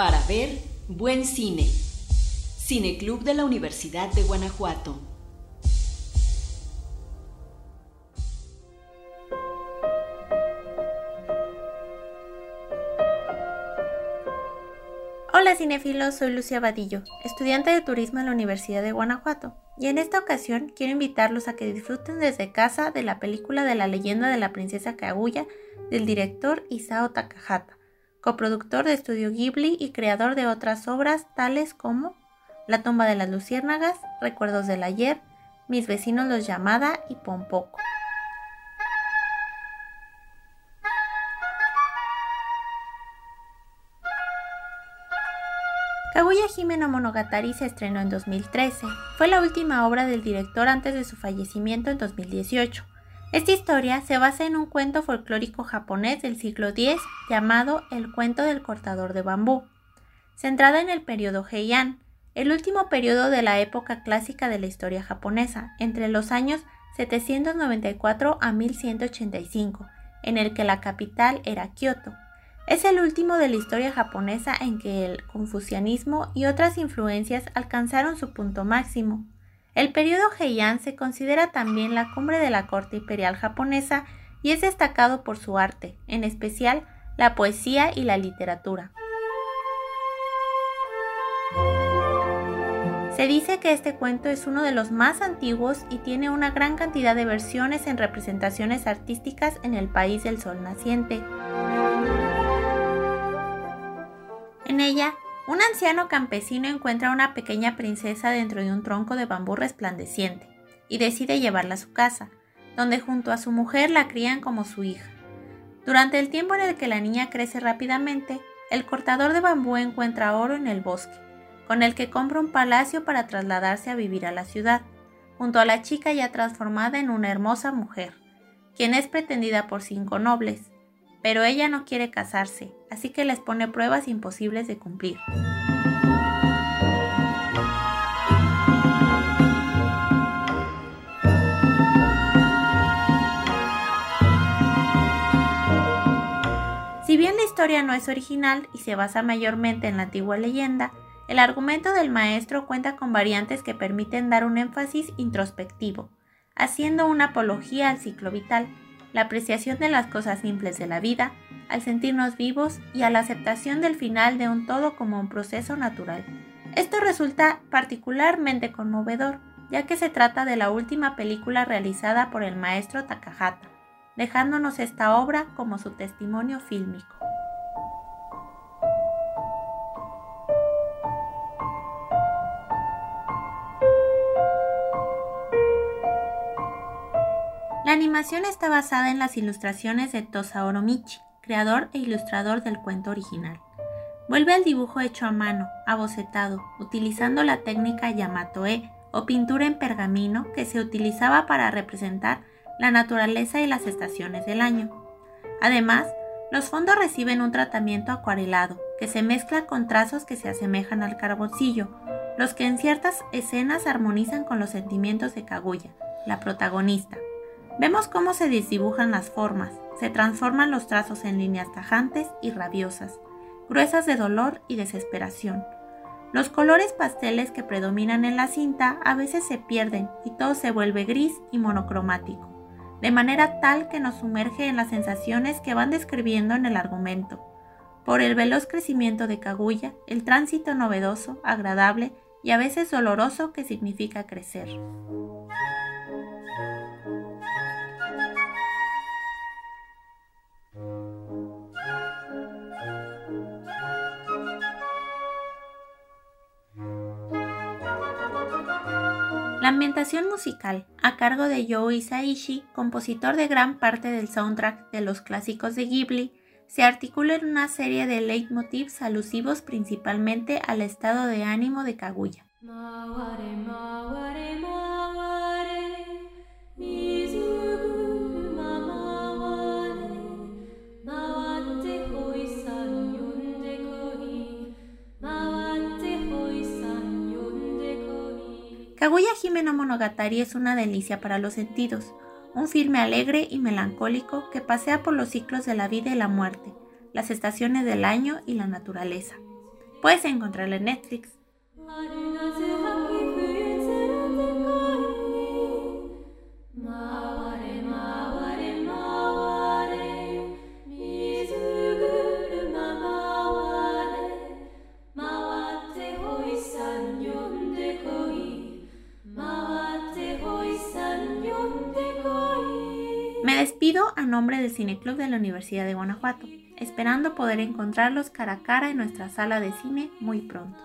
Para ver buen cine. Cineclub de la Universidad de Guanajuato. Hola cinefilos, soy Lucia Vadillo, estudiante de turismo en la Universidad de Guanajuato, y en esta ocasión quiero invitarlos a que disfruten desde casa de la película de la leyenda de la princesa Kaguya del director Isao Takahata, coproductor de Estudio Ghibli y creador de otras obras tales como La tumba de las luciérnagas, Recuerdos del ayer, Mis vecinos los llamada y Pompoco. Kaguya Hime no Monogatari se estrenó en 2013. Fue la última obra del director antes de su fallecimiento en 2018. Esta historia se basa en un cuento folclórico japonés del siglo X llamado El cuento del cortador de bambú, centrada en el periodo Heian, el último periodo de la época clásica de la historia japonesa, entre los años 794 a 1185, en el que la capital era Kioto. Es el último de la historia japonesa en que el confucianismo y otras influencias alcanzaron su punto máximo. El periodo Heian se considera también la cumbre de la corte imperial japonesa y es destacado por su arte, en especial la poesía y la literatura. Se dice que este cuento es uno de los más antiguos y tiene una gran cantidad de versiones en representaciones artísticas en el país del sol naciente. En ella, un anciano campesino encuentra a una pequeña princesa dentro de un tronco de bambú resplandeciente y decide llevarla a su casa, donde junto a su mujer la crían como su hija. Durante el tiempo en el que la niña crece rápidamente, el cortador de bambú encuentra oro en el bosque, con el que compra un palacio para trasladarse a vivir a la ciudad, junto a la chica ya transformada en una hermosa mujer, quien es pretendida por cinco nobles, pero ella no quiere casarse, así que les pone pruebas imposibles de cumplir. Si bien la historia no es original y se basa mayormente en la antigua leyenda, el argumento del maestro cuenta con variantes que permiten dar un énfasis introspectivo, haciendo una apología al ciclo vital, la apreciación de las cosas simples de la vida, al sentirnos vivos y a la aceptación del final de un todo como un proceso natural. Esto resulta particularmente conmovedor, ya que se trata de la última película realizada por el maestro Takahata, dejándonos esta obra como su testimonio fílmico. Animación está basada en las ilustraciones de Tosaoro Michi, creador e ilustrador del cuento original. Vuelve al dibujo hecho a mano, abocetado, utilizando la técnica Yamato-e o pintura en pergamino que se utilizaba para representar la naturaleza y las estaciones del año. Además, los fondos reciben un tratamiento acuarelado que se mezcla con trazos que se asemejan al carboncillo, los que en ciertas escenas armonizan con los sentimientos de Kaguya, la protagonista. Vemos cómo se desdibujan las formas, se transforman los trazos en líneas tajantes y rabiosas, gruesas de dolor y desesperación. Los colores pasteles que predominan en la cinta a veces se pierden y todo se vuelve gris y monocromático, de manera tal que nos sumerge en las sensaciones que van describiendo en el argumento. Por el veloz crecimiento de Kaguya, el tránsito novedoso, agradable y a veces doloroso que significa crecer. La ambientación musical, a cargo de Joe Isaishi, compositor de gran parte del soundtrack de los clásicos de Ghibli, se articula en una serie de leitmotivs alusivos principalmente al estado de ánimo de Kaguya. Kaguya Hime no Monogatari es una delicia para los sentidos, un filme alegre y melancólico que pasea por los ciclos de la vida y la muerte, las estaciones del año y la naturaleza. Puedes encontrarla en Netflix. Despido a nombre del Cineclub de la Universidad de Guanajuato, esperando poder encontrarlos cara a cara en nuestra sala de cine muy pronto.